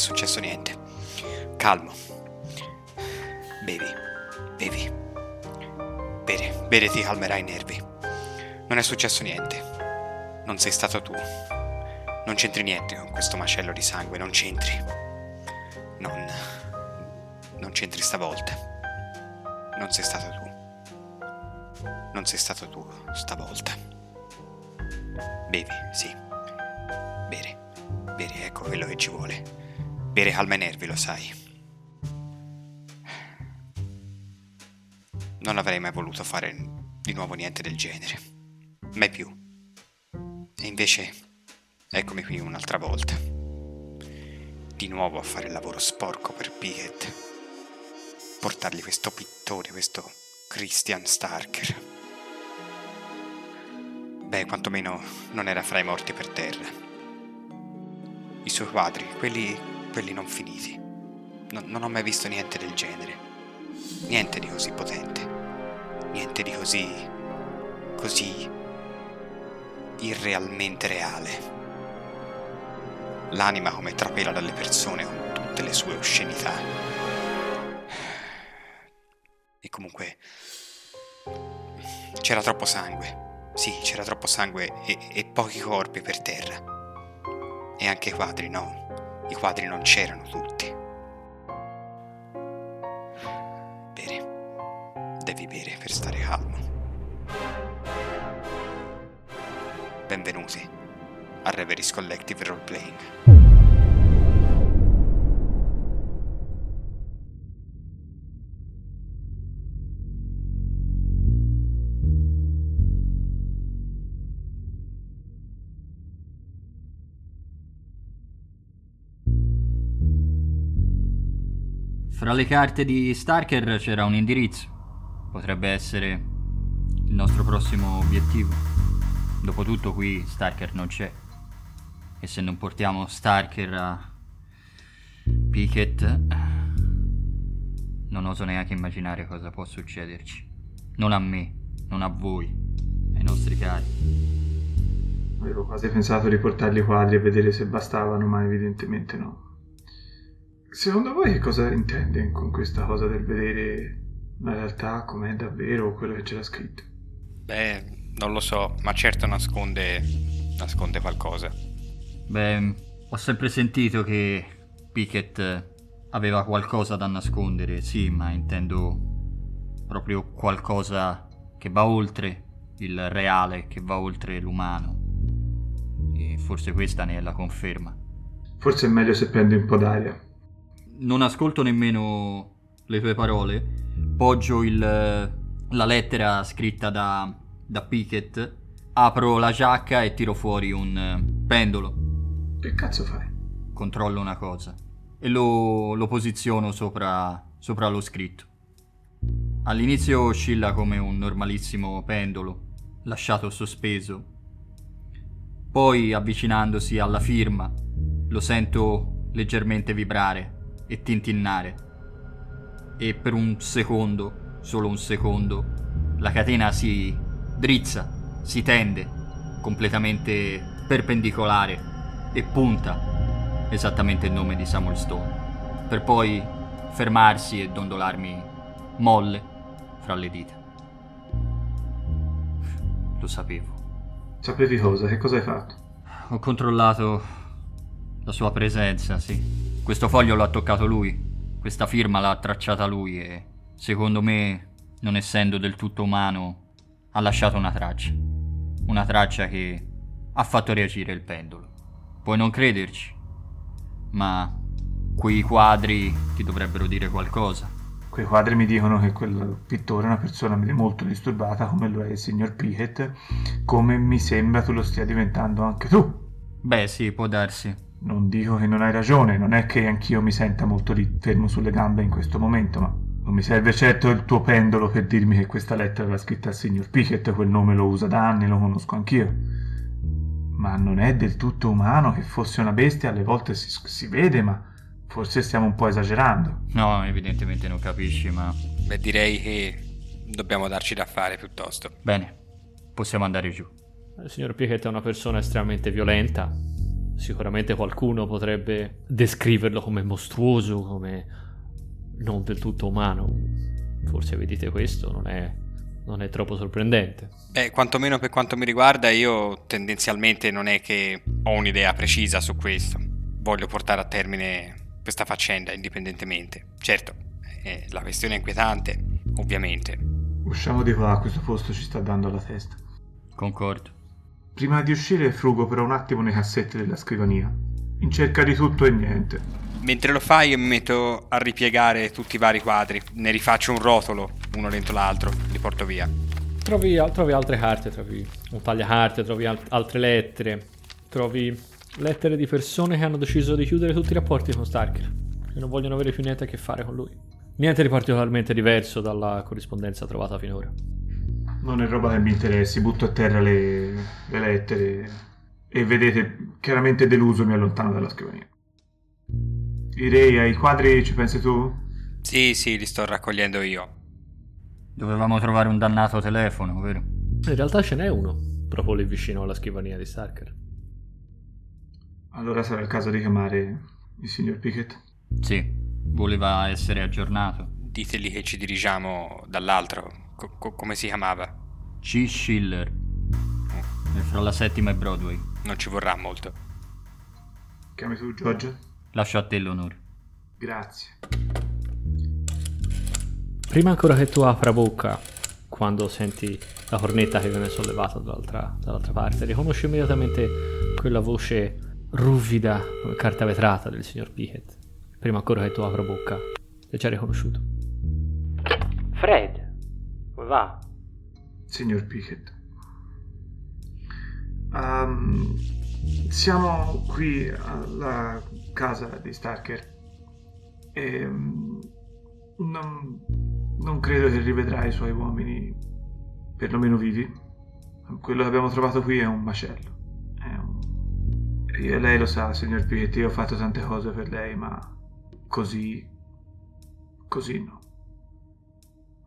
è successo niente. Calmo. Bevi, bevi. Bere, bere ti calmerà i nervi. Non è successo niente. Non sei stato tu. Non c'entri niente con questo macello di sangue, non c'entri. Non... Non c'entri stavolta. Non sei stato tu. Non sei stato tu stavolta. Bevi, sì. Bere calma i nervi, lo sai. Non avrei mai voluto fare di nuovo niente del genere. Mai più. E invece, eccomi qui un'altra volta. Di nuovo a fare il lavoro sporco per Pickett. Portargli questo pittore, questo Christian Starker. Beh, quantomeno non era fra i morti per terra. I suoi quadri, quelli, quelli non finiti. Non, non ho mai visto niente del genere. Niente di così potente. Niente di così... così... irrealmente reale. L'anima come trapela dalle persone con tutte le sue oscenità. E comunque... C'era troppo sangue. Sì, c'era troppo sangue e, e pochi corpi per terra. E anche quadri, no. I quadri non c'erano tutti. devi bere per stare calmo. Benvenuti a Reveries Collective Roleplaying. Fra le carte di Starker c'era un indirizzo potrebbe essere il nostro prossimo obiettivo. Dopotutto qui Starker non c'è. E se non portiamo Starker a Pickett, non oso neanche immaginare cosa può succederci. Non a me, non a voi, ai nostri cari. Avevo quasi pensato di portargli i quadri e vedere se bastavano, ma evidentemente no. Secondo voi che cosa intende con questa cosa del vedere la realtà com'è davvero quello che c'era scritto? Beh, non lo so, ma certo nasconde, nasconde qualcosa. Beh, ho sempre sentito che Pickett aveva qualcosa da nascondere, sì, ma intendo proprio qualcosa che va oltre il reale, che va oltre l'umano. E forse questa ne è la conferma. Forse è meglio se prendi un po' d'aria. Non ascolto nemmeno le tue parole, Poggio il, la lettera scritta da, da Pickett, apro la giacca e tiro fuori un uh, pendolo. Che cazzo fai? Controllo una cosa e lo, lo posiziono sopra, sopra lo scritto. All'inizio oscilla come un normalissimo pendolo, lasciato sospeso. Poi, avvicinandosi alla firma, lo sento leggermente vibrare e tintinnare e per un secondo, solo un secondo, la catena si drizza, si tende, completamente perpendicolare e punta esattamente il nome di Samuel Stone, per poi fermarsi e dondolarmi molle fra le dita. Lo sapevo. Sapevi cosa? Che cosa hai fatto? Ho controllato la sua presenza, sì. Questo foglio l'ha toccato lui. Questa firma l'ha tracciata lui e, secondo me, non essendo del tutto umano, ha lasciato una traccia. Una traccia che ha fatto reagire il pendolo. Puoi non crederci, ma quei quadri ti dovrebbero dire qualcosa. Quei quadri mi dicono che quel pittore è una persona molto disturbata come lo è il signor Pickett, come mi sembra tu lo stia diventando anche tu. Beh sì, può darsi. Non dico che non hai ragione, non è che anch'io mi senta molto lì fermo sulle gambe in questo momento, ma non mi serve certo il tuo pendolo per dirmi che questa lettera era scritta al signor Pickett, quel nome lo usa da anni, lo conosco anch'io. Ma non è del tutto umano che fosse una bestia, alle volte si, si vede, ma forse stiamo un po' esagerando. No, evidentemente non capisci, ma... Beh, direi che dobbiamo darci da fare piuttosto. Bene, possiamo andare giù. Il signor Pickett è una persona estremamente violenta, Sicuramente qualcuno potrebbe descriverlo come mostruoso, come non del tutto umano. Forse vedete questo, non è, non è troppo sorprendente. Beh, quantomeno per quanto mi riguarda, io tendenzialmente non è che ho un'idea precisa su questo. Voglio portare a termine questa faccenda indipendentemente. Certo, eh, la questione è inquietante, ovviamente. Usciamo di qua, questo posto ci sta dando alla testa. Concordo. Prima di uscire frugo per un attimo nei cassetti della scrivania, in cerca di tutto e niente. Mentre lo fai io mi metto a ripiegare tutti i vari quadri, ne rifaccio un rotolo, uno dentro l'altro, li porto via. Trovi, trovi altre carte, trovi un tagliacarte, trovi al- altre lettere, trovi lettere di persone che hanno deciso di chiudere tutti i rapporti con Starker, che non vogliono avere più niente a che fare con lui. Niente di particolarmente diverso dalla corrispondenza trovata finora. Non è roba che mi interessi, butto a terra le, le lettere e vedete, chiaramente deluso mi allontano dalla scrivania. Direi ai quadri ci pensi tu? Sì, sì, li sto raccogliendo io. Dovevamo trovare un dannato telefono, vero? In realtà ce n'è uno, proprio lì vicino alla scrivania di Starker. Allora sarà il caso di chiamare il signor Pickett. Sì, voleva essere aggiornato. Ditegli che ci dirigiamo dall'altro. Co- co- come si chiamava? C. Schiller. È fra la settima e Broadway. Non ci vorrà molto. Chiami tu, Giorgio? Lascio a te l'onore. Grazie. Prima ancora che tu apra bocca, quando senti la cornetta che viene sollevata dall'altra, dall'altra parte, riconosci immediatamente quella voce ruvida come carta vetrata del signor Pickett. Prima ancora che tu apra bocca, l'hai già riconosciuto. Fred, va? Signor Pickett. Ehm, siamo qui alla casa di Starker e mm, non, non credo che rivedrà i suoi uomini, perlomeno vivi. Quello che abbiamo trovato qui è un macello. È un... e lei lo sa, signor Pickett, io ho fatto tante cose per lei, ma così... così no.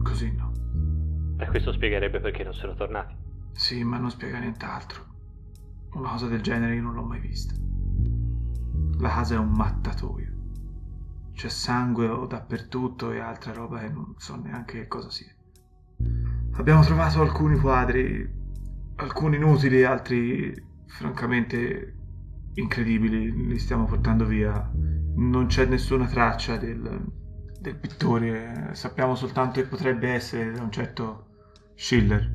Così no. E questo spiegherebbe perché non sono tornati. Sì, ma non spiega nient'altro. Una cosa del genere io non l'ho mai vista. La casa è un mattatoio. C'è sangue dappertutto e altra roba che non so neanche che cosa sia. Abbiamo trovato alcuni quadri, alcuni inutili, altri francamente incredibili, li stiamo portando via. Non c'è nessuna traccia del, del pittore, sappiamo soltanto che potrebbe essere da un certo Schiller.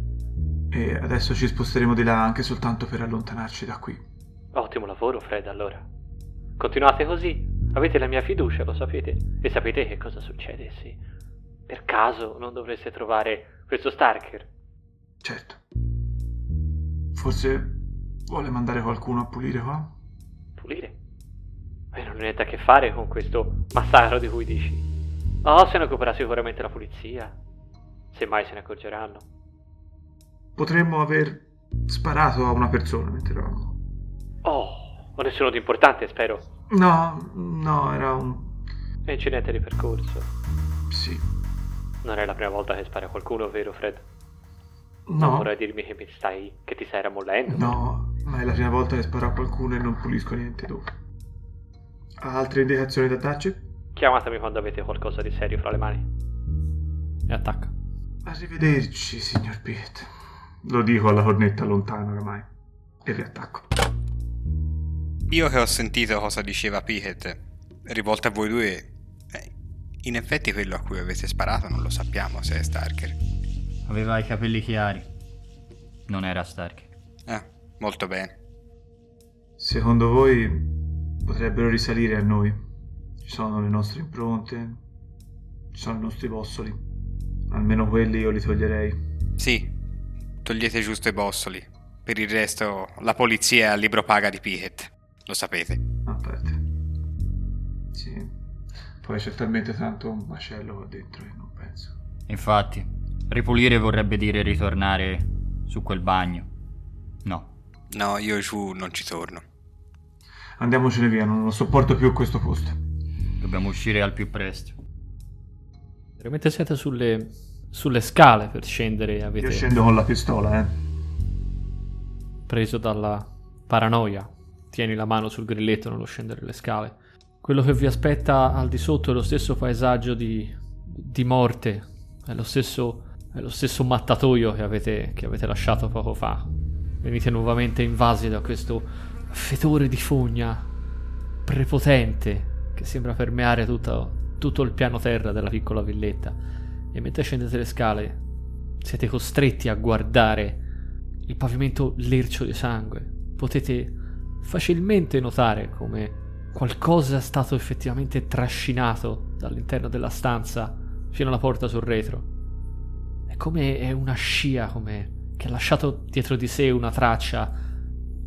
E adesso ci sposteremo di là anche soltanto per allontanarci da qui. Ottimo lavoro, Fred, allora. Continuate così. Avete la mia fiducia, lo sapete. E sapete che cosa succede se per caso non dovreste trovare questo Starker. Certo. Forse vuole mandare qualcuno a pulire qua? Pulire? Ma non ho niente a che fare con questo massacro di cui dici. Oh, se ne occuperà sicuramente la polizia. Se mai se ne accorgeranno. Potremmo aver sparato a una persona mentre eravamo. Oh, ma nessuno di importante, spero. No, no, era un... È incidente di percorso. sì. Non è la prima volta che spari a qualcuno, vero, Fred? Non No, vorrei dirmi che mi stai. che ti stai rammollendo. no, ma è la prima volta che sparo a qualcuno e non pulisco niente dopo. Ha altre indicazioni da darci? Chiamatemi quando avete qualcosa di serio fra le mani. E attacca. Arrivederci, signor Piet. Lo dico alla cornetta lontana oramai. E riattacco. Io che ho sentito cosa diceva Pickett, rivolto a voi due, eh, in effetti quello a cui avete sparato non lo sappiamo se è Starker. Aveva i capelli chiari. Non era Stark. Ah, molto bene. Secondo voi potrebbero risalire a noi? Ci sono le nostre impronte, ci sono i nostri bossoli. Almeno quelli io li toglierei. Sì, togliete giusto i bossoli. Per il resto, la polizia è al libro paga di Pickett. Lo sapete. A parte. Sì. Poi c'è talmente tanto un macello qua dentro che non penso. Infatti, ripulire vorrebbe dire ritornare su quel bagno. No. No, io giù non ci torno. Andiamocene via, non lo sopporto più questo posto. Dobbiamo uscire al più presto. Mentre siete sulle, sulle scale per scendere, avete Io scendo con la pistola, eh. preso dalla paranoia tieni la mano sul grilletto nello scendere le scale. Quello che vi aspetta al di sotto è lo stesso paesaggio di, di morte, è lo, stesso, è lo stesso mattatoio che avete, che avete lasciato poco fa. Venite nuovamente invasi da questo fetore di fogna prepotente che sembra permeare tutto, tutto il piano terra della piccola villetta. E mentre scendete le scale, siete costretti a guardare il pavimento lercio di sangue. Potete facilmente notare come qualcosa è stato effettivamente trascinato dall'interno della stanza fino alla porta sul retro. È come è una scia, come che ha lasciato dietro di sé una traccia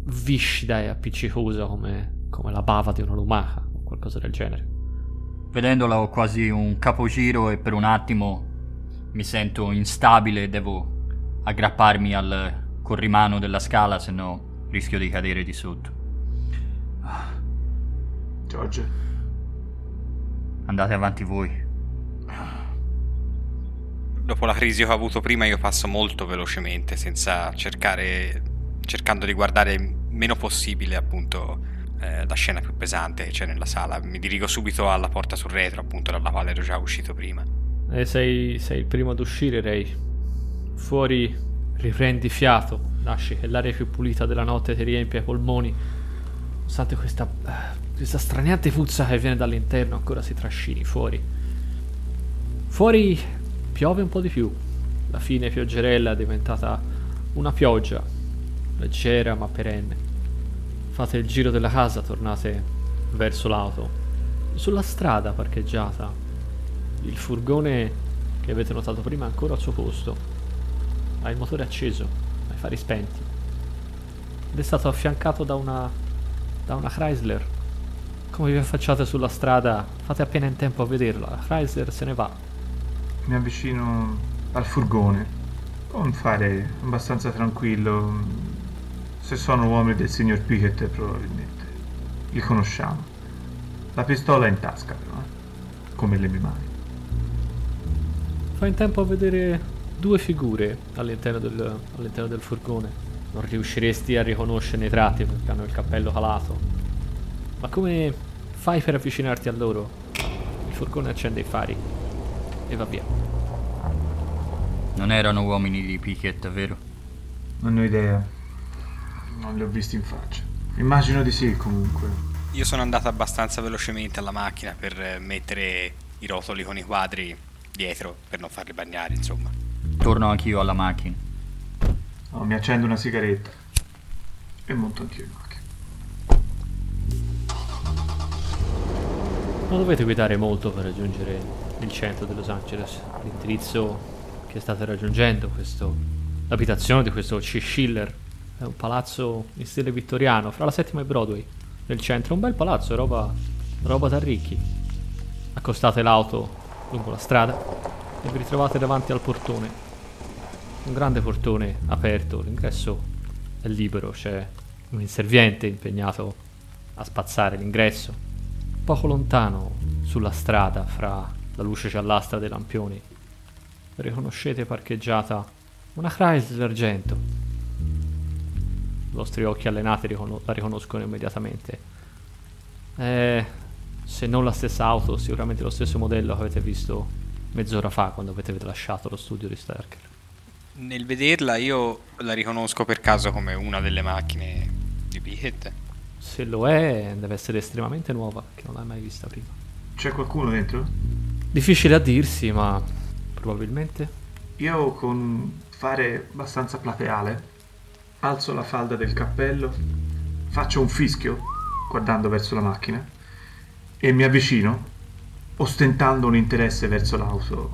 viscida e appiccicosa come, come la bava di una lumaca o qualcosa del genere. Vedendola ho quasi un capogiro e per un attimo mi sento instabile e devo aggrapparmi al corrimano della scala, se no rischio di cadere di sotto. George, Andate avanti voi. Dopo la crisi che ho avuto prima io passo molto velocemente senza cercare cercando di guardare il meno possibile appunto eh, la scena più pesante che c'è nella sala. Mi dirigo subito alla porta sul retro, appunto dalla quale ero già uscito prima. E sei, sei il primo ad uscire, Ray. Fuori riprendi fiato, lasci che l'aria più pulita della notte ti riempia i polmoni, nonostante questa, eh, questa straniante puzza che viene dall'interno ancora si trascini fuori. Fuori piove un po' di più. La fine pioggerella è diventata una pioggia, leggera ma perenne. Fate il giro della casa, tornate verso l'auto. Sulla strada parcheggiata, il furgone che avete notato prima è ancora al suo posto. Ha il motore acceso, ha i fari spenti. Ed è stato affiancato da una, da una Chrysler. Come vi affacciate sulla strada, fate appena in tempo a vederla. La Chrysler se ne va. mi avvicino al furgone con fare abbastanza tranquillo. Se sono uomini del signor Pickett, probabilmente li conosciamo. La pistola è in tasca, però, eh? come le mie mani. Fa in tempo a vedere due figure all'interno del, all'interno del furgone. Non riusciresti a riconoscerne i tratti perché hanno il cappello calato. Ma come fai per avvicinarti a loro? Il furgone accende i fari e va via. Non erano uomini di Pickett, vero? Non ho idea. Non li ho visti in faccia. Immagino di sì, comunque. Io sono andato abbastanza velocemente alla macchina per eh, mettere i rotoli con i quadri dietro per non farli bagnare, insomma. Torno anch'io alla macchina. No, mi accendo una sigaretta e monto anch'io in macchina. Non dovete guidare molto per raggiungere il centro di Los Angeles. L'indirizzo che state raggiungendo, questo, l'abitazione di questo C. Schiller, è un palazzo in stile vittoriano, fra la settima e Broadway, nel centro. Un bel palazzo, roba, roba da ricchi. Accostate l'auto lungo la strada e vi ritrovate davanti al portone. Un grande portone aperto, l'ingresso è libero, c'è un inserviente impegnato a spazzare l'ingresso. Poco lontano, sulla strada, fra la luce giallastra dei lampioni, riconoscete parcheggiata una Chrysler d'argento. I vostri occhi allenati ricono- la riconoscono immediatamente. È, se non la stessa auto, sicuramente lo stesso modello che avete visto mezz'ora fa quando avete lasciato lo studio di Starker. Nel vederla io la riconosco per caso come una delle macchine di Pickett. Se lo è, deve essere estremamente nuova, che non l'hai mai vista prima. C'è qualcuno dentro? Difficile a dirsi, ma probabilmente. Io con fare abbastanza plateale alzo la falda del cappello, faccio un fischio guardando verso la macchina e mi avvicino ostentando un interesse verso l'auto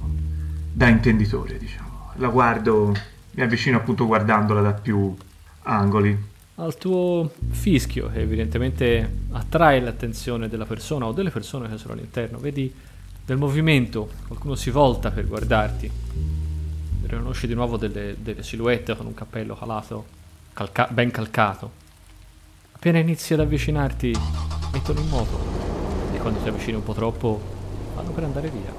da intenditore, diciamo. La guardo, mi avvicino appunto guardandola da più angoli. al tuo fischio che evidentemente attrae l'attenzione della persona o delle persone che sono all'interno. Vedi del movimento, qualcuno si volta per guardarti. Riconosci di nuovo delle, delle silhouette con un cappello calato, calca- ben calcato. Appena inizi ad avvicinarti, mettono in moto e quando ti avvicini un po' troppo, vanno per andare via.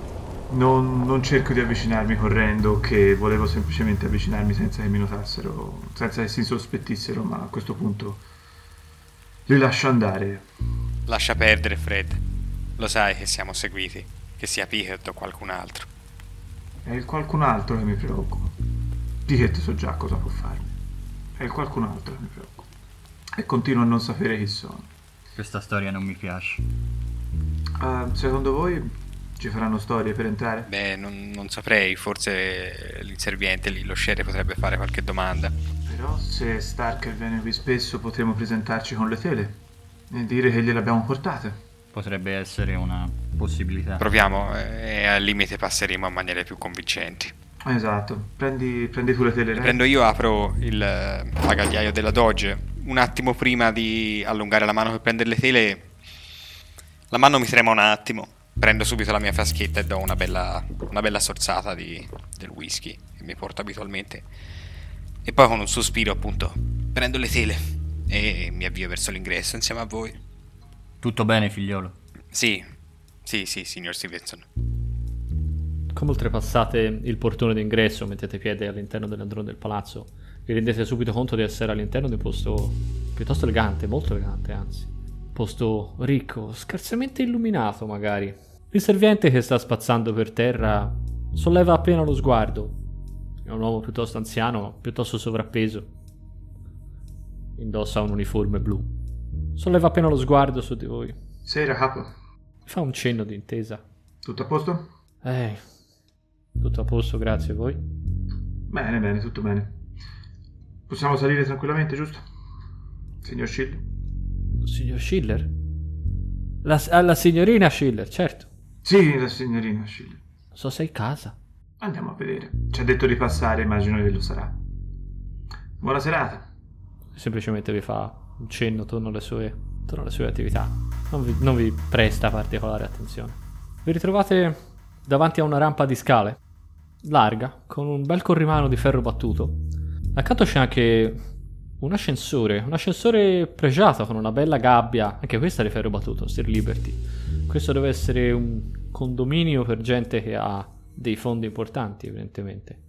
Non, non cerco di avvicinarmi correndo, che volevo semplicemente avvicinarmi senza che mi notassero, senza che si sospettissero, ma a questo punto Li lascio andare. Lascia perdere, Fred. Lo sai che siamo seguiti, che sia Pickett o qualcun altro. È il qualcun altro che mi preoccupa. Pickett so già cosa può farmi. È qualcun altro che mi preoccupa. E continuo a non sapere chi sono. Questa storia non mi piace. Ah, secondo voi ci faranno storie per entrare? Beh, non, non saprei, forse l'inserviente lì, lo sheriff potrebbe fare qualche domanda. Però se Starker viene qui spesso potremo presentarci con le tele e dire che gliele abbiamo portate. Potrebbe essere una possibilità. Proviamo e al limite passeremo a maniere più convincenti. Esatto, prendi, prendi tu le tele. Ray. Prendo io, apro il eh, bagagliaio della Dodge. Un attimo prima di allungare la mano per prendere le tele, la mano mi trema un attimo. Prendo subito la mia fraschetta e do una bella, una bella sorzata di, del whisky che mi porto abitualmente. E poi con un sospiro, appunto, prendo le tele e mi avvio verso l'ingresso insieme a voi. Tutto bene, figliolo? Sì, sì, sì, signor Stevenson. Come oltrepassate il portone d'ingresso, mettete piede all'interno dell'androne del palazzo, vi rendete subito conto di essere all'interno di un posto piuttosto elegante, molto elegante anzi. Posto ricco, scarsamente illuminato magari. Il serviente che sta spazzando per terra solleva appena lo sguardo. È un uomo piuttosto anziano, piuttosto sovrappeso. Indossa un uniforme blu. Solleva appena lo sguardo su di voi. Sera, capo. Fa un cenno di intesa. Tutto a posto? Ehi, tutto a posto, grazie a voi. Bene, bene, tutto bene. Possiamo salire tranquillamente, giusto? Signor Schill? Signor Schiller? La, ah, la signorina Schiller, certo. Sì, la signorina Schill. Non so se è in casa. Andiamo a vedere. Ci ha detto di passare, immagino che lo sarà. Buona serata. Semplicemente vi fa un cenno attorno alle sue, attorno alle sue attività. Non vi, non vi presta particolare attenzione. Vi ritrovate davanti a una rampa di scale, larga, con un bel corrimano di ferro battuto. Accanto c'è anche un ascensore, un ascensore pregiato con una bella gabbia, anche questa di ferro battuto, Sir Liberty. Questo deve essere un condominio per gente che ha dei fondi importanti, evidentemente.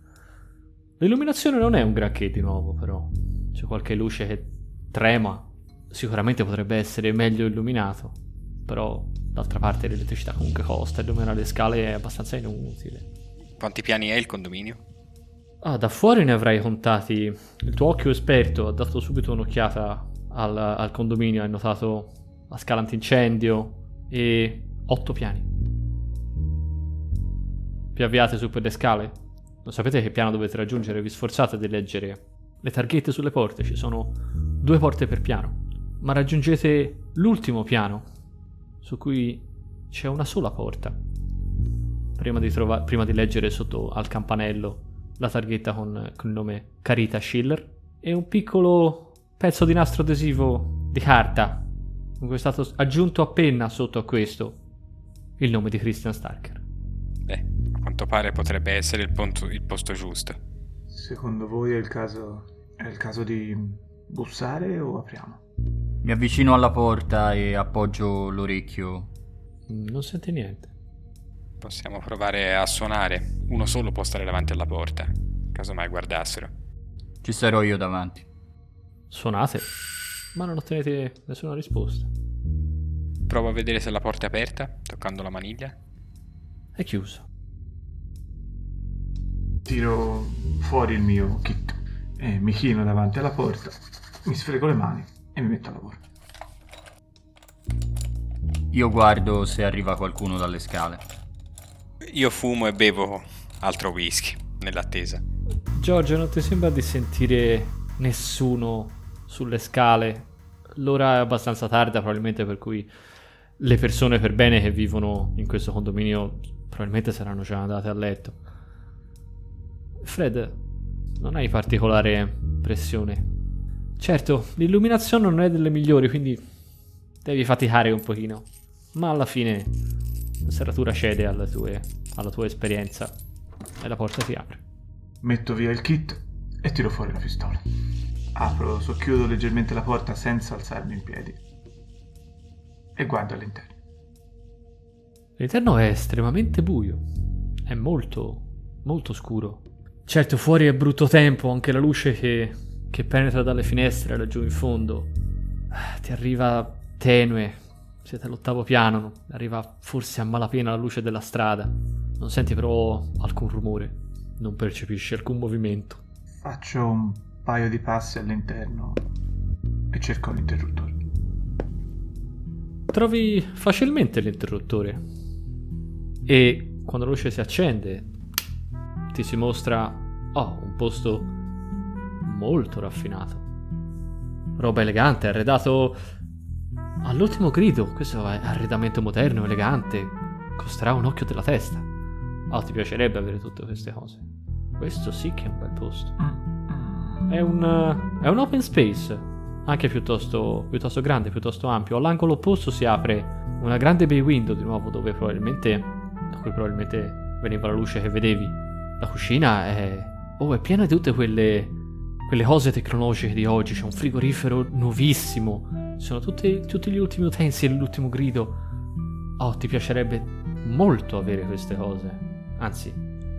L'illuminazione non è un granché di nuovo, però. C'è qualche luce che trema. Sicuramente potrebbe essere meglio illuminato. Però, d'altra parte, l'elettricità comunque costa. Illuminare le scale è abbastanza inutile. Quanti piani è il condominio? Ah, da fuori ne avrai contati. Il tuo occhio esperto ha dato subito un'occhiata al, al condominio. Hai notato la scala antincendio e otto piani. Vi avviate su per le scale? Non sapete che piano dovete raggiungere, vi sforzate di leggere le targhette sulle porte, ci sono due porte per piano, ma raggiungete l'ultimo piano, su cui c'è una sola porta. Prima di, trova- prima di leggere sotto al campanello la targhetta con, con il nome Carita Schiller e un piccolo pezzo di nastro adesivo di carta, con cui è stato aggiunto appena sotto a questo il nome di Christian Starker. Beh, a quanto pare potrebbe essere il, ponto- il posto giusto. Secondo voi è il caso. è il caso di bussare o apriamo? Mi avvicino alla porta e appoggio l'orecchio. Mm, Non sente niente. Possiamo provare a suonare. Uno solo può stare davanti alla porta. Casomai guardassero. Ci sarò io davanti. Suonate, ma non ottenete nessuna risposta. Provo a vedere se la porta è aperta, toccando la maniglia. È chiuso. Tiro fuori il mio kit e mi chino davanti alla porta, mi sfrego le mani e mi metto a lavoro. Io guardo se arriva qualcuno dalle scale. Io fumo e bevo altro whisky, nell'attesa. Giorgio, non ti sembra di sentire nessuno sulle scale? L'ora è abbastanza tarda, probabilmente per cui le persone per bene che vivono in questo condominio probabilmente saranno già andate a letto. Fred, non hai particolare pressione. Certo, l'illuminazione non è delle migliori, quindi devi faticare un pochino. Ma alla fine la serratura cede alle tue- alla tua esperienza e la porta si apre. Metto via il kit e tiro fuori la pistola. Apro, socchiudo leggermente la porta senza alzarmi in piedi e guardo all'interno. L'interno è estremamente buio. È molto, molto scuro. Certo, fuori è brutto tempo, anche la luce che, che penetra dalle finestre laggiù in fondo ti arriva tenue, siete all'ottavo piano, arriva forse a malapena la luce della strada, non senti però alcun rumore, non percepisci alcun movimento. Faccio un paio di passi all'interno e cerco l'interruttore. Trovi facilmente l'interruttore e quando la luce si accende ti si mostra oh, un posto molto raffinato. Roba elegante, arredato all'ultimo grido. Questo è arredamento moderno, elegante. Costerà un occhio della testa. Oh, ti piacerebbe avere tutte queste cose. Questo sì che è un bel posto. È un, è un open space, anche piuttosto, piuttosto grande, piuttosto ampio. All'angolo opposto si apre una grande bay window di nuovo dove probabilmente, da cui probabilmente veniva la luce che vedevi. La cucina è, oh, è piena di tutte quelle, quelle cose tecnologiche di oggi. C'è un frigorifero nuovissimo. Ci sono tutti, tutti gli ultimi utensili l'ultimo grido. Oh, ti piacerebbe molto avere queste cose. Anzi,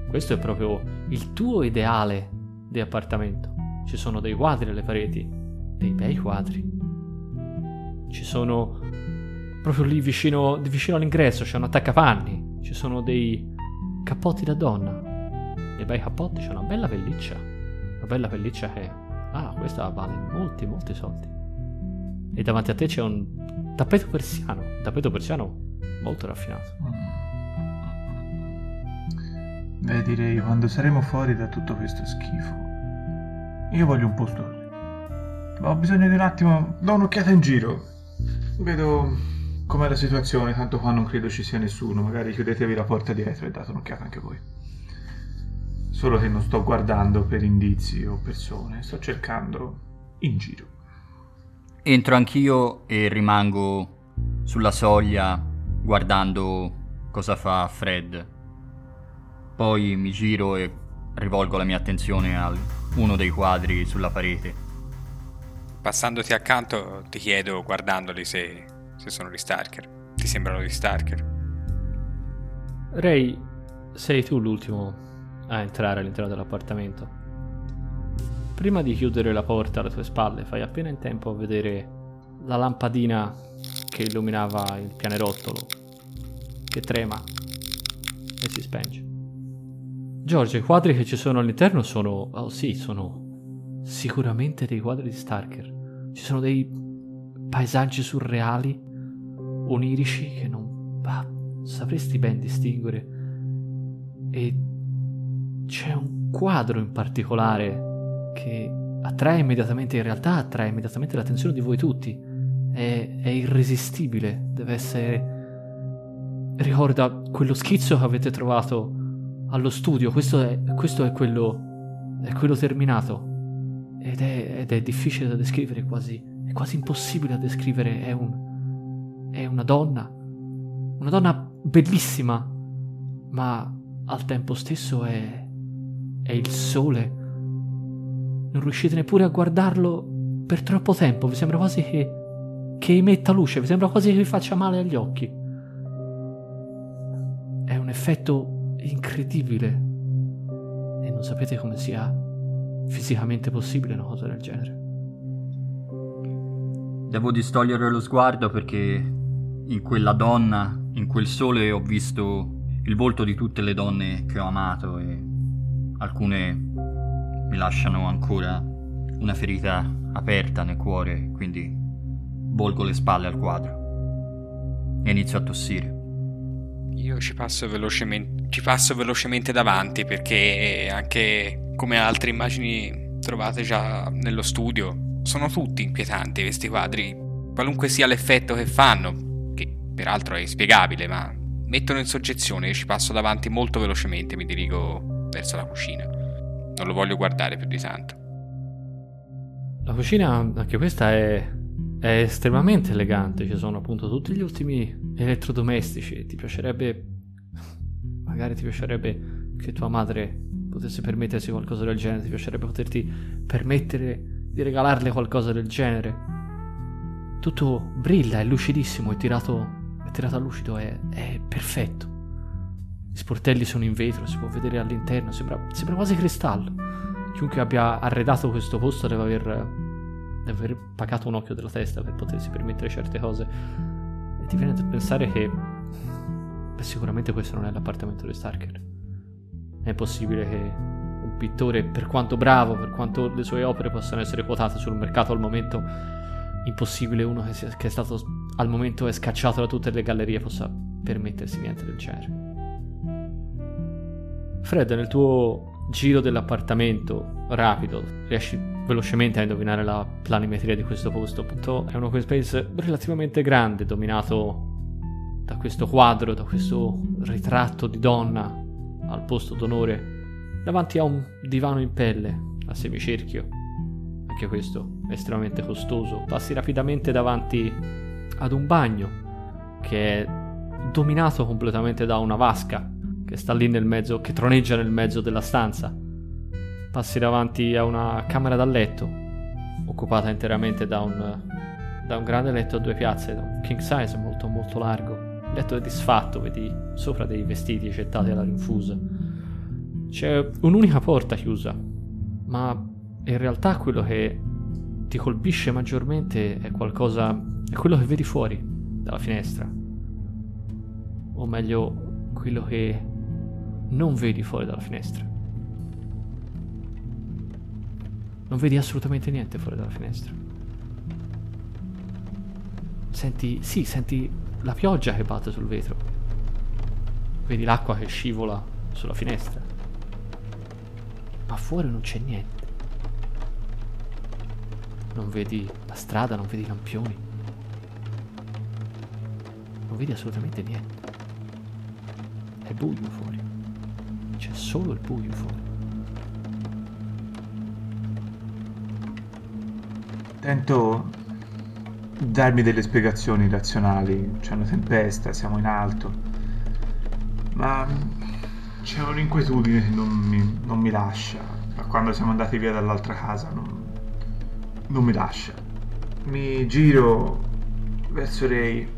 questo è proprio il tuo ideale di appartamento. Ci sono dei quadri alle pareti, dei bei quadri. Ci sono proprio lì vicino, vicino all'ingresso c'è un attaccapanni, ci sono dei cappotti da donna. Dei bei cappotti, c'è una bella pelliccia. Bella pelliccia che ah, questa vale molti molti soldi. E davanti a te c'è un tappeto persiano, tappeto persiano molto raffinato. Beh, direi quando saremo fuori da tutto questo schifo. Io voglio un posto. Ho bisogno di un attimo. Do un'occhiata in giro. Vedo com'è la situazione, tanto qua non credo ci sia nessuno. Magari chiudetevi la porta dietro e date un'occhiata anche voi. Solo che non sto guardando per indizi o persone, sto cercando in giro. Entro anch'io e rimango sulla soglia guardando cosa fa Fred. Poi mi giro e rivolgo la mia attenzione a uno dei quadri sulla parete. Passandoti accanto ti chiedo, guardandoli, se, se sono di Starker. Ti sembrano di Starker? Ray, sei tu l'ultimo a entrare all'interno dell'appartamento. Prima di chiudere la porta alle tue spalle, fai appena in tempo a vedere la lampadina che illuminava il pianerottolo, che trema e si spenge. Giorgio, i quadri che ci sono all'interno sono... Oh sì, sono sicuramente dei quadri di Starker. Ci sono dei paesaggi surreali, onirici, che non ah, sapresti ben distinguere. E c'è un quadro in particolare che attrae immediatamente, in realtà attrae immediatamente l'attenzione di voi tutti. È, è irresistibile, deve essere... Ricorda quello schizzo che avete trovato allo studio, questo è, questo è, quello, è quello terminato. Ed è, ed è, difficile da descrivere, quasi, è quasi impossibile da descrivere. È, un, è una donna, una donna bellissima, ma al tempo stesso è, è il sole. Non riuscite neppure a guardarlo per troppo tempo, vi sembra quasi che, che emetta luce, vi sembra quasi che vi faccia male agli occhi. È un effetto incredibile e non sapete come sia fisicamente possibile una cosa del genere. Devo distogliere lo sguardo perché in quella donna, in quel sole ho visto il volto di tutte le donne che ho amato e alcune mi lasciano ancora una ferita aperta nel cuore, quindi volgo le spalle al quadro e inizio a tossire. Io ci passo velocemente, ci passo velocemente davanti perché anche come altre immagini trovate già nello studio, sono tutti inquietanti questi quadri, qualunque sia l'effetto che fanno, che peraltro è inspiegabile, ma mettono in soggezione. Io ci passo davanti molto velocemente, mi dirigo verso la cucina. Non lo voglio guardare più di tanto. La cucina, anche questa è è estremamente elegante, ci sono appunto tutti gli ultimi elettrodomestici. Ti piacerebbe, magari ti piacerebbe che tua madre potesse permettersi qualcosa del genere, ti piacerebbe poterti permettere di regalarle qualcosa del genere. Tutto brilla, è lucidissimo, è tirato, è tirato a lucido, è, è perfetto. Gli sportelli sono in vetro, si può vedere all'interno, sembra, sembra quasi cristallo. Chiunque abbia arredato questo posto deve aver di aver pagato un occhio della testa per potersi permettere certe cose. E ti viene da pensare che beh, sicuramente questo non è l'appartamento di Starker. È possibile che un pittore, per quanto bravo, per quanto le sue opere possano essere quotate sul mercato al momento, impossibile uno che, sia, che è stato al momento è scacciato da tutte le gallerie possa permettersi niente del genere. Fred, nel tuo giro dell'appartamento rapido, riesci velocemente a indovinare la planimetria di questo posto. Appunto, è un open space relativamente grande, dominato da questo quadro, da questo ritratto di donna al posto d'onore, davanti a un divano in pelle a semicerchio. Anche questo estremamente costoso. Passi rapidamente davanti ad un bagno che è dominato completamente da una vasca che sta lì nel mezzo, che troneggia nel mezzo della stanza. Passi davanti a una camera da letto, occupata interamente da un, da un grande letto a due piazze, da un king size molto molto largo. Il letto è disfatto, vedi sopra dei vestiti gettati alla rinfusa. C'è un'unica porta chiusa, ma in realtà quello che ti colpisce maggiormente è qualcosa. è quello che vedi fuori dalla finestra. O meglio, quello che non vedi fuori dalla finestra. Non vedi assolutamente niente fuori dalla finestra. Senti, sì, senti la pioggia che batte sul vetro. Vedi l'acqua che scivola sulla finestra. Ma fuori non c'è niente. Non vedi la strada, non vedi i lampioni. Non vedi assolutamente niente. È buio fuori. C'è solo il buio fuori. Tento darmi delle spiegazioni razionali. C'è una tempesta, siamo in alto. Ma c'è un'inquietudine che non mi, non mi lascia. Da quando siamo andati via dall'altra casa non, non mi lascia. Mi giro verso Ray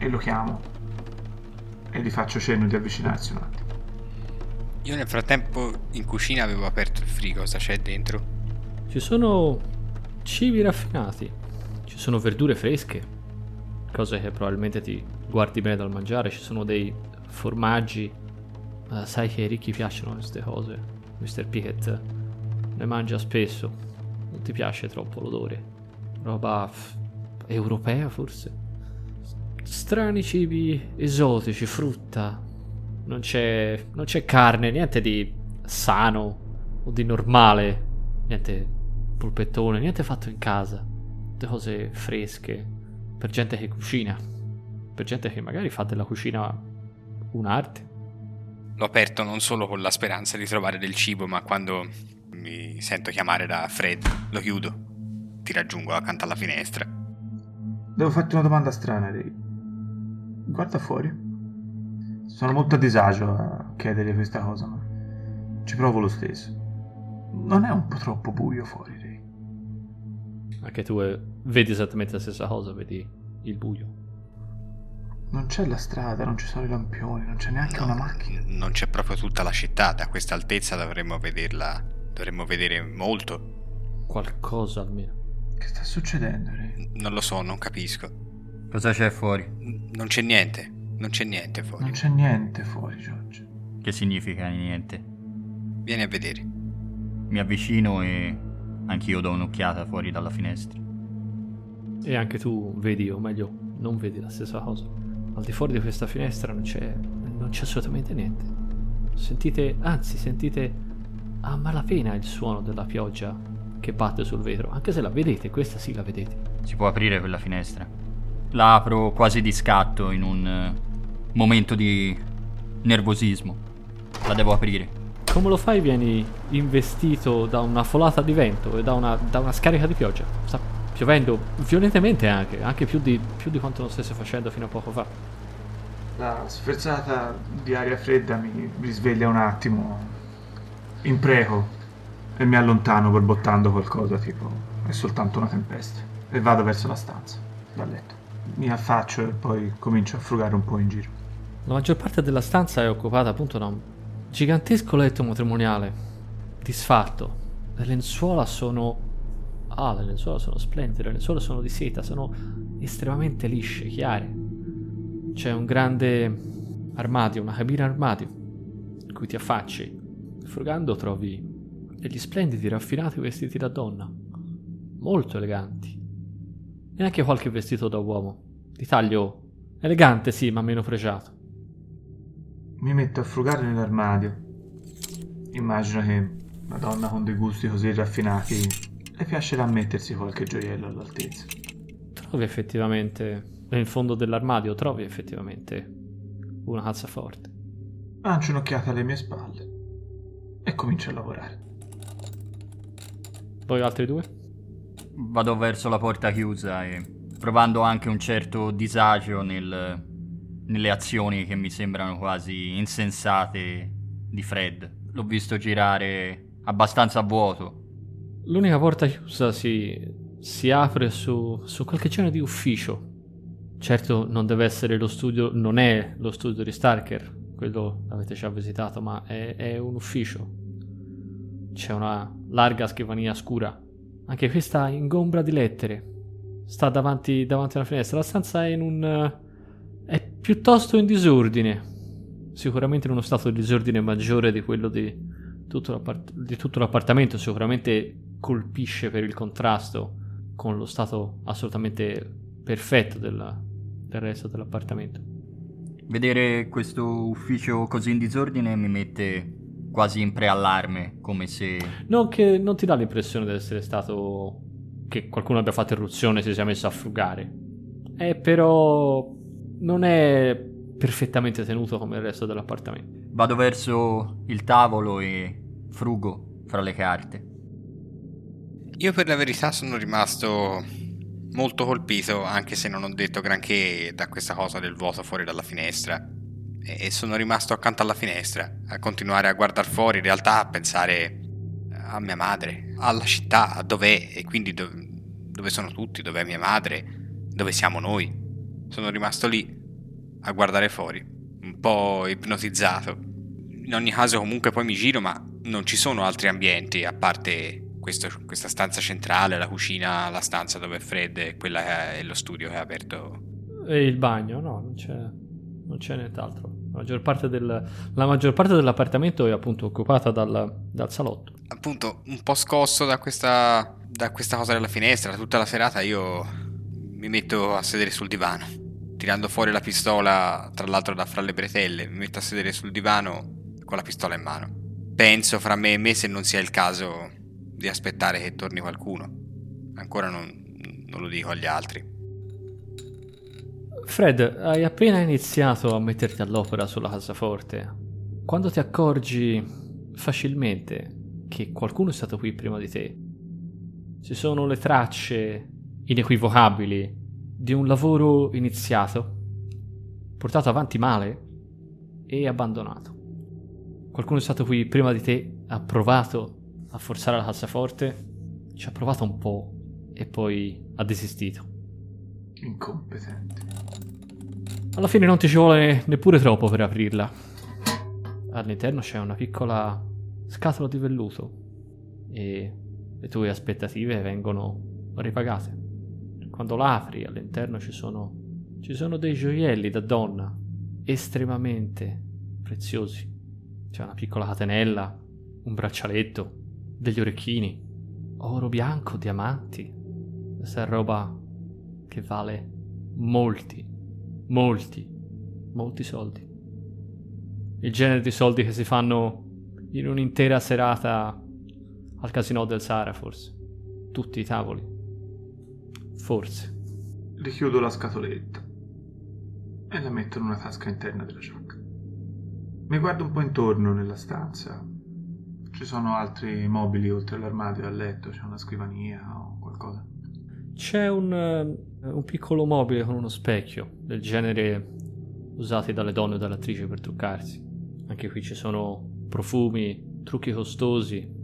e lo chiamo. E gli faccio cenno di avvicinarsi un attimo. Io nel frattempo in cucina avevo aperto il frigo, cosa c'è dentro? Ci sono cibi raffinati, ci sono verdure fresche, cose che probabilmente ti guardi bene dal mangiare, ci sono dei formaggi. Uh, sai che ai ricchi piacciono queste cose. Mr. Pickett ne mangia spesso. Non ti piace troppo l'odore. Roba f- europea forse. Strani cibi esotici, frutta, non c'è, non c'è carne, niente di sano o di normale, niente polpettone, niente fatto in casa. Tutte cose fresche per gente che cucina, per gente che magari fa della cucina un'arte. L'ho aperto non solo con la speranza di trovare del cibo, ma quando mi sento chiamare da Fred, lo chiudo. Ti raggiungo accanto alla finestra. Devo farti una domanda strana, Ray. Guarda fuori. Sono molto a disagio a chiedere questa cosa, ma ci provo lo stesso. Non è un po' troppo buio fuori, Ray? Anche tu eh, vedi esattamente la stessa cosa, vedi il buio. Non c'è la strada, non ci sono i lampioni, non c'è neanche No, una macchina. Non c'è proprio tutta la città, da questa altezza dovremmo vederla. Dovremmo vedere molto. Qualcosa almeno. Che sta succedendo, Ray? Non lo so, non capisco. Cosa c'è fuori? N- Non c'è niente, non c'è niente fuori. Non c'è niente fuori, George. Che significa niente? Vieni a vedere. Mi avvicino e anch'io do un'occhiata fuori dalla finestra. E anche tu vedi, o meglio, non vedi la stessa cosa. Al di fuori di questa finestra non c'è, non c'è assolutamente niente. Sentite, anzi, sentite a malapena il suono della pioggia che batte sul vetro. Anche se la vedete, questa sì la vedete. Si può aprire quella finestra. La apro quasi di scatto in un momento di nervosismo. La devo aprire. Come lo fai vieni investito da una folata di vento e da una, da una scarica di pioggia. Sta piovendo violentemente anche, anche più di, più di quanto non stesse facendo fino a poco fa. La sferzata di aria fredda mi risveglia un attimo. Impreco e mi allontano borbottando qualcosa tipo è soltanto una tempesta e vado verso la stanza dal letto. Mi affaccio e poi comincio a frugare un po' in giro. La maggior parte della stanza è occupata appunto da un gigantesco letto matrimoniale, disfatto. Le lenzuola sono Ah, le lenzuola sono splendide, le lenzuola sono di seta, sono estremamente lisce, chiare. C'è un grande armadio, una cabina armadio, in cui ti affacci. Frugando trovi degli splendidi, raffinati vestiti da donna, molto eleganti. E anche qualche vestito da uomo, di taglio elegante sì, ma meno pregiato. Mi metto a frugare nell'armadio. Immagino che una donna con dei gusti così raffinati le piacerà mettersi qualche gioiello all'altezza. Trovi effettivamente, nel fondo dell'armadio, trovi effettivamente una cassaforte. Lancio un'occhiata alle mie spalle e comincio a lavorare. Voi altri due? Vado verso la porta chiusa e provando anche un certo disagio nel, nelle azioni che mi sembrano quasi insensate di Fred. L'ho visto girare abbastanza a vuoto. L'unica porta chiusa si, si apre su, su qualche genere di ufficio. Certo non deve essere lo studio, non è lo studio di Starker, quello l'avete già visitato, ma è, è un ufficio. C'è una larga scrivania scura, anche questa ingombra di lettere. Sta davanti, davanti alla finestra. La stanza è in un è piuttosto in disordine. Sicuramente in uno stato di disordine maggiore di quello di tutto, l'appart- di tutto l'appartamento. Sicuramente colpisce per il contrasto con lo stato assolutamente perfetto della- del resto dell'appartamento. Vedere questo ufficio così in disordine mi mette quasi in preallarme, come se... Non che non ti dà l'impressione di essere stato. che qualcuno abbia fatto irruzione e si sia messo a frugare. È però. Non è perfettamente tenuto come il resto dell'appartamento. Vado verso il tavolo e frugo fra le carte. Io per la verità sono rimasto molto colpito, anche se non ho detto granché da questa cosa del vuoto fuori dalla finestra. E sono rimasto accanto alla finestra, a continuare a guardare fuori, in realtà a pensare a mia madre, alla città, a dov'è e quindi do- dove sono tutti, dov'è mia madre, dove siamo noi. Sono rimasto lì a guardare fuori, un po' ipnotizzato. In ogni caso comunque poi mi giro, ma non ci sono altri ambienti a parte questo- questa stanza centrale, la cucina, la stanza dove è Fred e quella è lo studio che è aperto. E il bagno, no, non c'è, non c'è nient'altro. La maggior parte, del- la maggior parte dell'appartamento è appunto occupata dal, dal salotto. Appunto, un po' scosso da questa, da questa cosa della finestra, tutta la serata io mi metto a sedere sul divano, tirando fuori la pistola, tra l'altro da fra le bretelle, mi metto a sedere sul divano con la pistola in mano. Penso fra me e me se non sia il caso di aspettare che torni qualcuno. Ancora non, non lo dico agli altri. Fred, hai appena iniziato a metterti all'opera sulla cassaforte. Quando ti accorgi facilmente che qualcuno è stato qui prima di te, ci sono le tracce inequivocabili di un lavoro iniziato, portato avanti male e abbandonato. Qualcuno è stato qui prima di te, ha provato a forzare la cassaforte, ci ha provato un po' e poi ha desistito. Incompetente. Alla fine non ti ci vuole neppure troppo per aprirla. All'interno c'è una piccola scatola di velluto e le tue aspettative vengono ripagate. Quando la apri all'interno ci sono, ci sono dei gioielli da donna estremamente preziosi. C'è una piccola catenella, un braccialetto, degli orecchini, oro bianco, diamanti. Questa è roba che vale molti, molti, molti soldi. Il genere di soldi che si fanno in un'intera serata al casino del Sahara, forse. Tutti i tavoli. Forse. Richiudo la scatoletta e la metto in una tasca interna della giacca. Mi guardo un po' intorno nella stanza. Ci sono altri mobili oltre all'armadio e al letto, c'è una scrivania o qualcosa. C'è un, eh, un piccolo mobile con uno specchio, del genere usati dalle donne o dalle attrici per truccarsi. Anche qui ci sono profumi, trucchi costosi,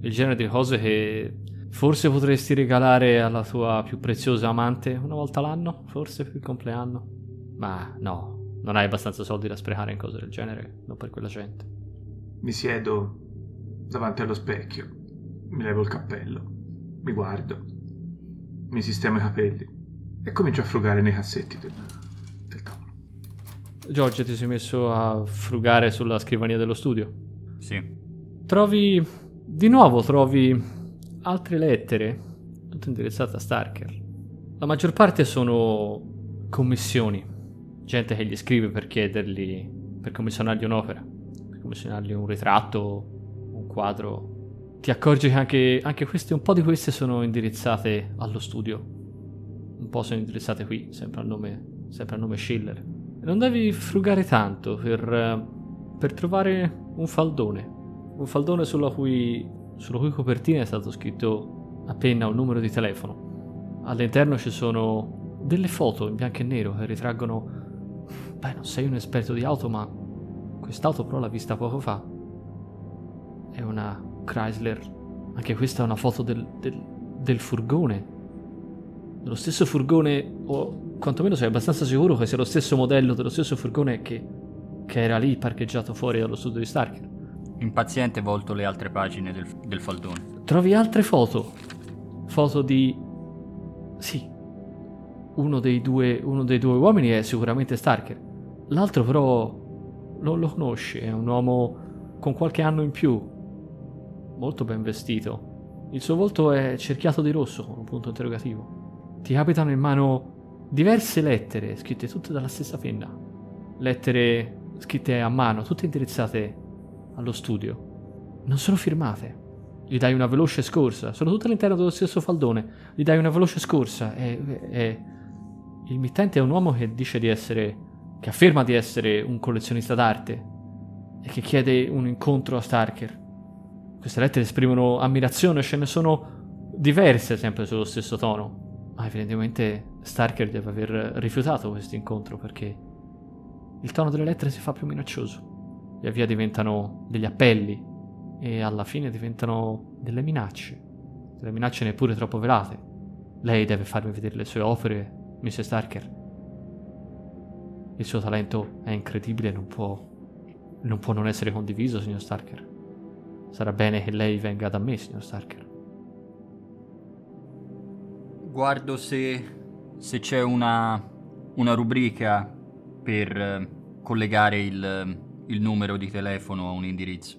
il genere di cose che forse potresti regalare alla tua più preziosa amante una volta l'anno, forse per il compleanno. Ma no, non hai abbastanza soldi da sprecare in cose del genere, non per quella gente. Mi siedo davanti allo specchio, mi levo il cappello, mi guardo, mi sistemo i capelli e comincio a frugare nei cassetti del, del tavolo. Giorgio, ti sei messo a frugare sulla scrivania dello studio? Sì. Trovi, di nuovo trovi altre lettere, tutte indirizzate a Starker. La maggior parte sono commissioni, gente che gli scrive per chiedergli, per commissionargli un'opera, per commissionargli un ritratto, un quadro. Ti accorgi che anche, anche queste, un po' di queste sono indirizzate allo studio, un po' sono indirizzate qui, sempre al nome, sempre al nome Schiller. Non devi frugare tanto per, per trovare un faldone, un faldone sulla cui, sulla cui copertina è stato scritto a penna un numero di telefono. All'interno ci sono delle foto in bianco e nero che ritraggono... Beh, non sei un esperto di auto, ma quest'auto però l'ha vista poco fa. È una Chrysler. Anche questa è una foto del, del, del furgone. Dello stesso furgone, o quantomeno sei abbastanza sicuro che sia lo stesso modello dello stesso furgone che, che era lì parcheggiato fuori dallo studio di Starker. Impaziente volto le altre pagine del, del faldone. Trovi altre foto. Foto di... Sì. Uno dei due, uno dei due uomini è sicuramente Starker. L'altro però non lo conosci. È un uomo con qualche anno in più. Molto ben vestito. Il suo volto è cerchiato di rosso con un punto interrogativo. Ti capitano in mano diverse lettere scritte tutte dalla stessa penna. Lettere scritte a mano, tutte indirizzate allo studio. Non sono firmate. Gli dai una veloce scorsa. Sono tutte all'interno dello stesso faldone. Gli dai una veloce scorsa. E, e- il mittente è un uomo che dice di essere. che afferma di essere un collezionista d'arte. E che chiede un incontro a Starker. Queste lettere esprimono ammirazione, ce ne sono diverse sempre sullo stesso tono. Ma evidentemente Starker deve aver rifiutato questo incontro perché il tono delle lettere si fa più minaccioso. Via via diventano degli appelli e alla fine diventano delle minacce. Delle minacce neppure troppo velate. Lei deve farmi vedere le sue opere, Mrs. Starker. Il suo talento è incredibile non può, non può non essere condiviso, signor Starker. Sarà bene che lei venga da me, signor Starker. Guardo se, se c'è una, una rubrica per eh, collegare il, il numero di telefono a un indirizzo.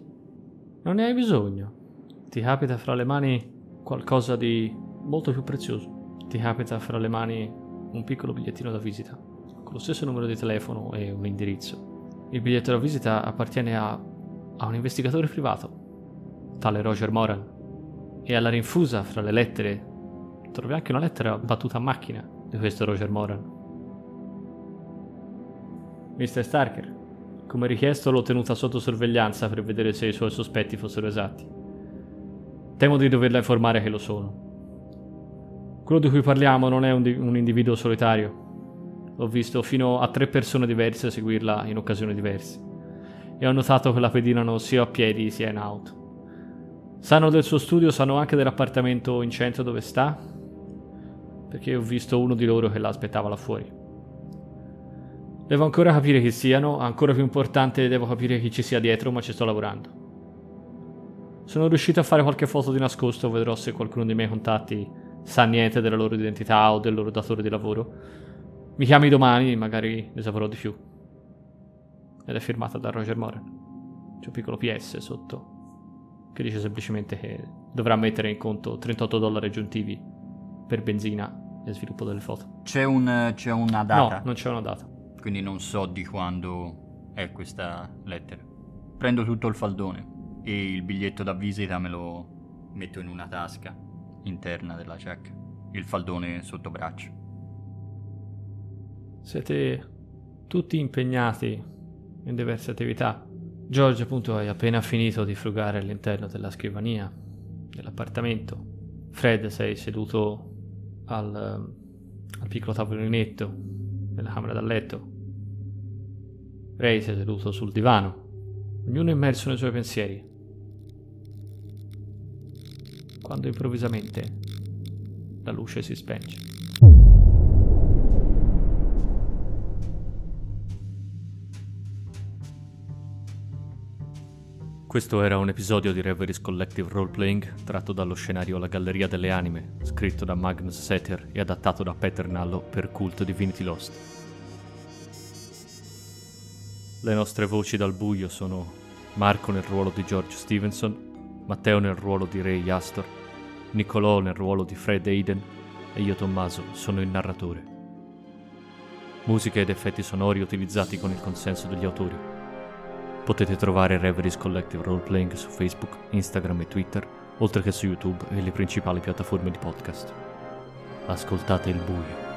Non ne hai bisogno. Ti capita fra le mani qualcosa di molto più prezioso. Ti capita fra le mani un piccolo bigliettino da visita, con lo stesso numero di telefono e un indirizzo. Il biglietto da visita appartiene a, a un investigatore privato, tale Roger Moran. E alla rinfusa fra le lettere trovi anche una lettera battuta a macchina di questo Roger Moran. Mr. Starker, come richiesto l'ho tenuta sotto sorveglianza per vedere se i suoi sospetti fossero esatti. Temo di doverla informare che lo sono. Quello di cui parliamo non è un, un individuo solitario. Ho visto fino a tre persone diverse seguirla in occasioni diverse. E ho notato che la pedinano sia a piedi sia in auto. Sanno del suo studio, sanno anche dell'appartamento in centro dove sta? Perché ho visto uno di loro che la aspettava là fuori. Devo ancora capire chi siano, ancora più importante devo capire chi ci sia dietro, ma ci sto lavorando. Sono riuscito a fare qualche foto di nascosto, vedrò se qualcuno dei miei contatti sa niente della loro identità o del loro datore di lavoro. Mi chiami domani, magari ne saprò di più. Ed è firmata da Roger Moran. C'è un piccolo PS sotto che dice semplicemente che dovrà mettere in conto 38 dollari aggiuntivi per benzina e sviluppo delle foto. C'è, un, c'è una data, No, non c'è una data. Quindi non so di quando è questa lettera. Prendo tutto il faldone e il biglietto da visita me lo metto in una tasca interna della giacca. Il faldone sotto braccio. Siete tutti impegnati in diverse attività. George, appunto, hai appena finito di frugare all'interno della scrivania dell'appartamento. Fred, sei seduto al, al piccolo tavolinetto nella camera da letto. Ray si è seduto sul divano, ognuno immerso nei suoi pensieri. Quando improvvisamente la luce si spenge. Questo era un episodio di Reveries Collective Roleplaying tratto dallo scenario La Galleria delle Anime, scritto da Magnus Setter e adattato da Peter Nallo per Cult Divinity Lost. Le nostre voci dal buio sono Marco nel ruolo di George Stevenson, Matteo nel ruolo di Ray Astor, Niccolò nel ruolo di Fred Aiden e io Tommaso sono il narratore. Musiche ed effetti sonori utilizzati con il consenso degli autori. Potete trovare Reveries Collective Roleplaying su Facebook, Instagram e Twitter, oltre che su YouTube e le principali piattaforme di podcast. Ascoltate il buio.